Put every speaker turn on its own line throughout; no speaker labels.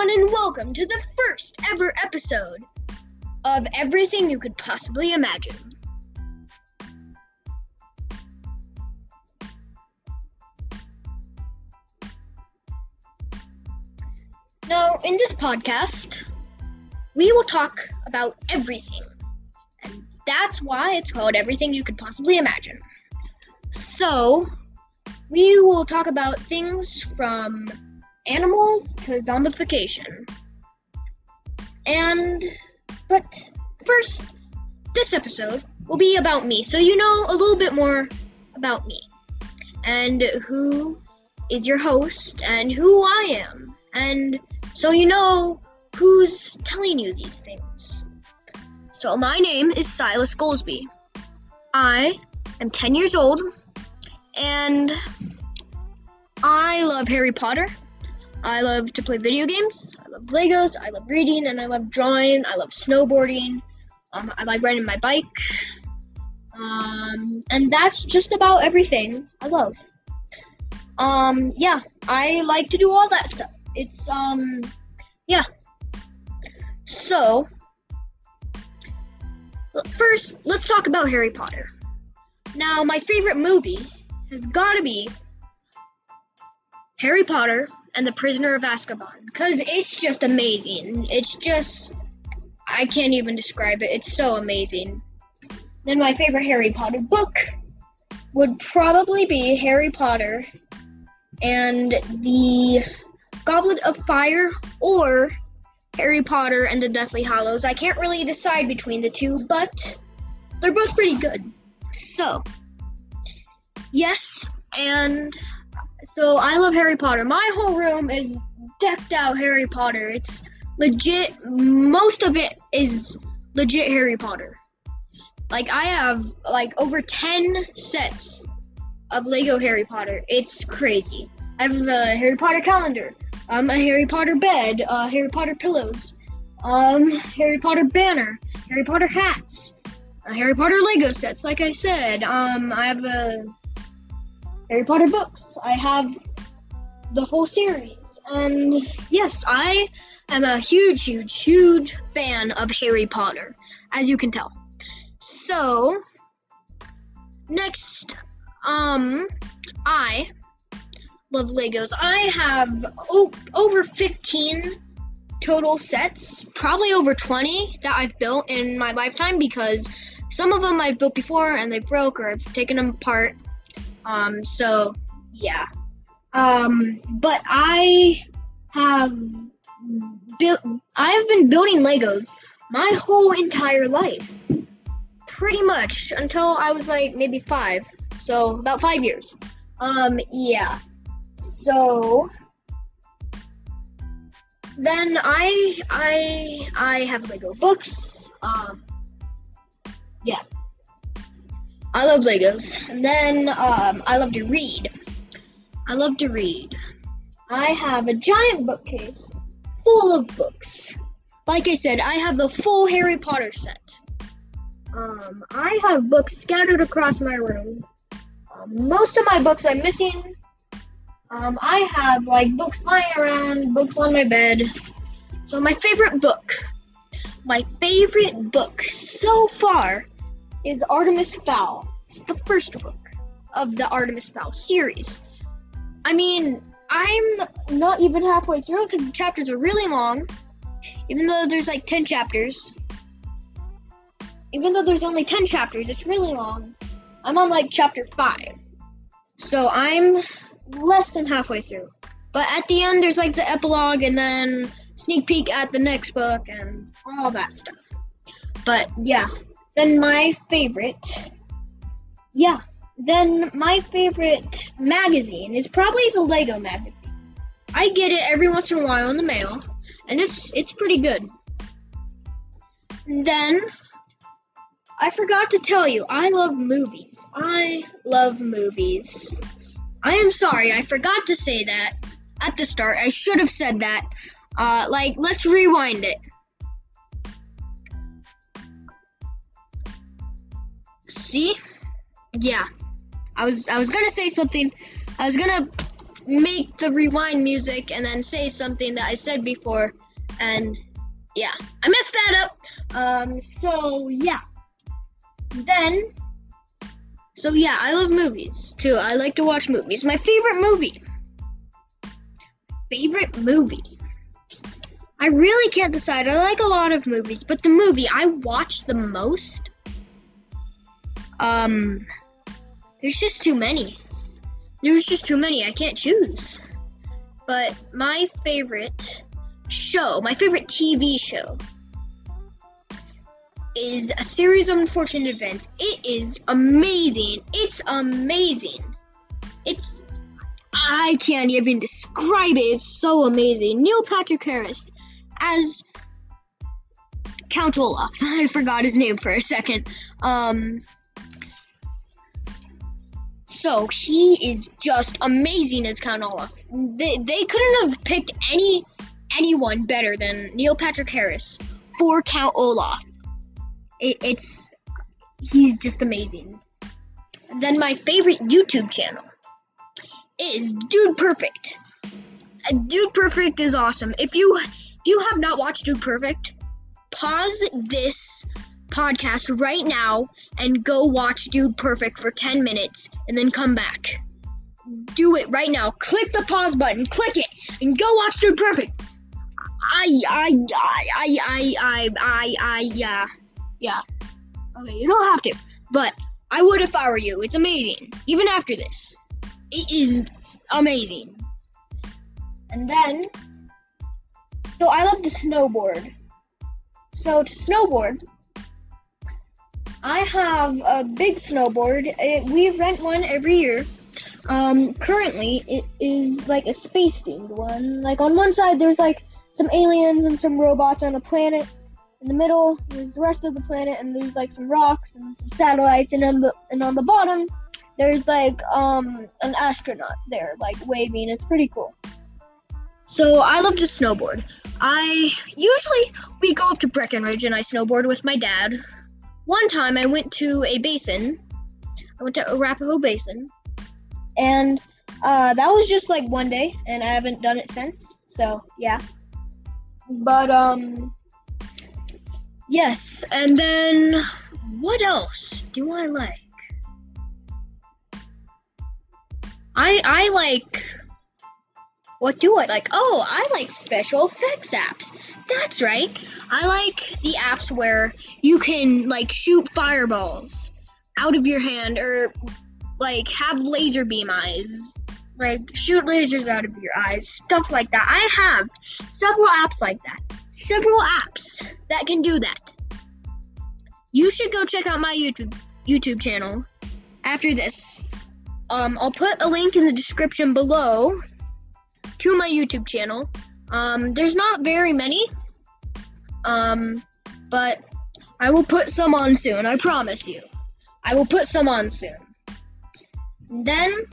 everyone, and welcome to the first ever episode of Everything You Could Possibly Imagine. Now, in this podcast, we will talk about everything, and that's why it's called Everything You Could Possibly Imagine. So, we will talk about things from animals to zombification. And, but first, this episode will be about me, so you know a little bit more about me and who is your host and who I am, and so you know who's telling you these things. So, my name is Silas Goldsby. I am 10 years old, and I love Harry Potter. I love to play video games. I love Legos. I love reading, and I love drawing. I love snowboarding. Um, I like riding my bike. Um, and that's just about everything I love. Um, yeah, I like to do all that stuff. It's um, yeah. So, first, let's talk about Harry Potter. Now, my favorite movie has got to be Harry Potter and the Prisoner of Azkaban because it's just amazing. It's just I can't even describe it. It's so amazing. Then my favorite Harry Potter book would probably be Harry Potter and the Goblet of Fire or Harry Potter and the Deathly Hallows. I can't really decide between the two, but they're both pretty good. So, yes, and so I love Harry Potter. My whole room is decked out Harry Potter. It's legit. Most of it is legit Harry Potter. Like I have like over ten sets of Lego Harry Potter. It's crazy. I have a Harry Potter calendar, um, a Harry Potter bed, uh, Harry Potter pillows, um, Harry Potter banner, Harry Potter hats, uh, Harry Potter Lego sets. Like I said, um, I have a Harry Potter books. I have the whole series. And yes, I am a huge, huge, huge fan of Harry Potter, as you can tell. So, next, um, I love Legos. I have o- over 15 total sets, probably over 20 that I've built in my lifetime because some of them I've built before and they broke or I've taken them apart um, so yeah. Um, but I have built. I have been building Legos my whole entire life, pretty much until I was like maybe five. So about five years. Um, yeah. So then I I I have Lego books. Um, yeah. I love Legos. And then um, I love to read. I love to read. I have a giant bookcase full of books. Like I said, I have the full Harry Potter set. Um, I have books scattered across my room. Um, most of my books I'm missing. Um, I have like books lying around, books on my bed. So my favorite book, my favorite book so far is Artemis Fowl. It's the first book of the Artemis Fowl series. I mean, I'm not even halfway through because the chapters are really long. Even though there's like 10 chapters. Even though there's only 10 chapters, it's really long. I'm on like chapter 5. So I'm less than halfway through. But at the end, there's like the epilogue and then sneak peek at the next book and all that stuff. But yeah, then my favorite, yeah, then my favorite magazine is probably the Lego magazine. I get it every once in a while in the mail, and it's it's pretty good. Then I forgot to tell you, I love movies. I love movies. I am sorry, I forgot to say that at the start. I should have said that. Uh, like, let's rewind it. See? Yeah. I was I was gonna say something. I was gonna make the rewind music and then say something that I said before, and yeah, I messed that up. Um, so yeah. Then, so yeah, I love movies too. I like to watch movies. My favorite movie. Favorite movie. I really can't decide. I like a lot of movies, but the movie I watch the most, um, there's just too many. There's just too many. I can't choose. But my favorite show, my favorite TV show, is a series of unfortunate events. It is amazing. It's amazing. It's I can't even describe it. It's so amazing. Neil Patrick Harris as Count Olaf. I forgot his name for a second. Um so he is just amazing as Count Olaf. They, they couldn't have picked any anyone better than Neil Patrick Harris for Count Olaf. It, it's he's just amazing. Then my favorite YouTube channel is Dude Perfect. Uh, Dude Perfect is awesome. If you if you have not watched Dude Perfect, pause this podcast right now and go watch Dude Perfect for 10 minutes and then come back. Do it right now. Click the pause button, click it, and go watch Dude Perfect. I, I, I, I, I, I, I, I, yeah. Yeah. Okay, you don't have to, but I would if I were you. It's amazing. Even after this, it is amazing. And then, so I love to snowboard. So to snowboard, I have a big snowboard. It, we rent one every year. Um, currently, it is like a space themed one. Like on one side, there's like some aliens and some robots on a planet. In the middle, there's the rest of the planet, and there's like some rocks and some satellites. And on the and on the bottom, there's like um an astronaut there, like waving. It's pretty cool. So I love to snowboard. I usually we go up to Breckenridge and I snowboard with my dad. One time I went to a basin. I went to Arapahoe Basin, and uh, that was just like one day, and I haven't done it since. So yeah. But um, yes, and then what else do I like? I I like what do I like? Oh, I like special effects apps. That's right. I like the apps where you can like shoot fireballs out of your hand or like have laser beam eyes. Like shoot lasers out of your eyes, stuff like that. I have several apps like that. Several apps that can do that. You should go check out my YouTube YouTube channel after this. Um, I'll put a link in the description below to my YouTube channel. Um, there's not very many, um, but I will put some on soon. I promise you. I will put some on soon. Then,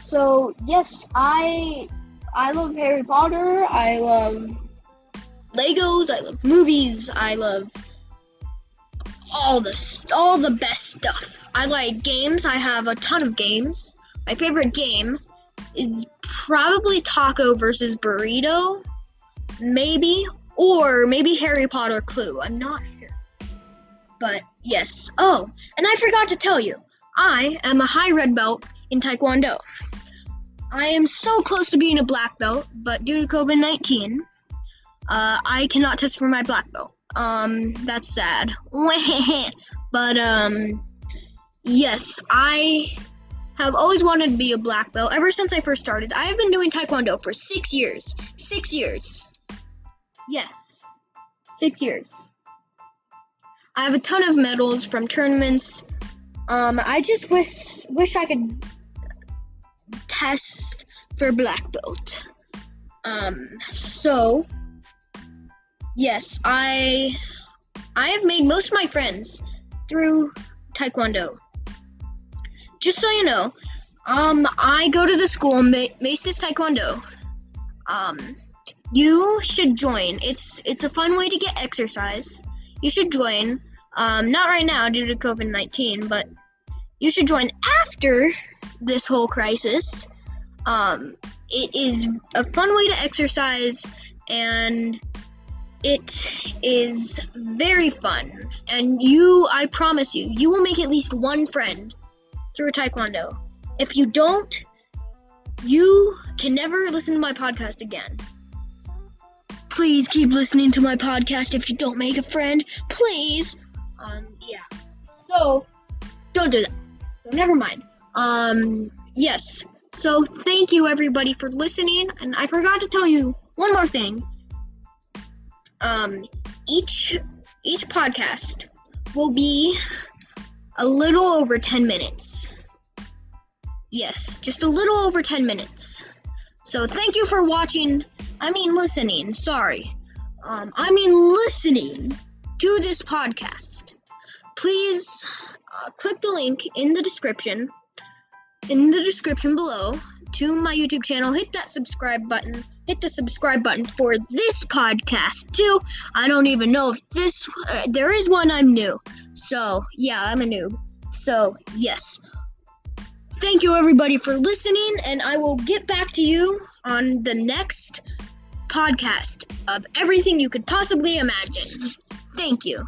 so yes, I I love Harry Potter. I love Legos. I love movies. I love all the all the best stuff. I like games. I have a ton of games. My favorite game is probably Taco versus Burrito, maybe, or maybe Harry Potter Clue. I'm not sure. But yes. Oh, and I forgot to tell you, I am a high red belt in Taekwondo. I am so close to being a black belt, but due to COVID 19, uh, I cannot test for my black belt. Um, that's sad. but, um, yes, I have always wanted to be a black belt ever since I first started. I have been doing Taekwondo for six years. Six years. Yes, six years. I have a ton of medals from tournaments. Um, I just wish wish I could test for black belt. Um, so yes, I I have made most of my friends through Taekwondo just so you know, um, I go to the school Maestas Taekwondo. Um, you should join. It's it's a fun way to get exercise. You should join. Um, not right now due to COVID nineteen, but you should join after this whole crisis. Um, it is a fun way to exercise, and it is very fun. And you, I promise you, you will make at least one friend through Taekwondo. If you don't, you can never listen to my podcast again. Please keep listening to my podcast if you don't make a friend. Please. Um, yeah. So, don't do that. So, never mind. Um, yes. So, thank you everybody for listening. And I forgot to tell you one more thing. Um, each each podcast will be a little over 10 minutes. Yes, just a little over 10 minutes. So thank you for watching. I mean, listening. Sorry. Um, I mean, listening to this podcast. Please uh, click the link in the description, in the description below to my YouTube channel. Hit that subscribe button. Hit the subscribe button for this podcast too. I don't even know if this uh, there is one I'm new. So yeah, I'm a noob. So yes. Thank you everybody for listening, and I will get back to you on the next podcast of everything you could possibly imagine. Thank you.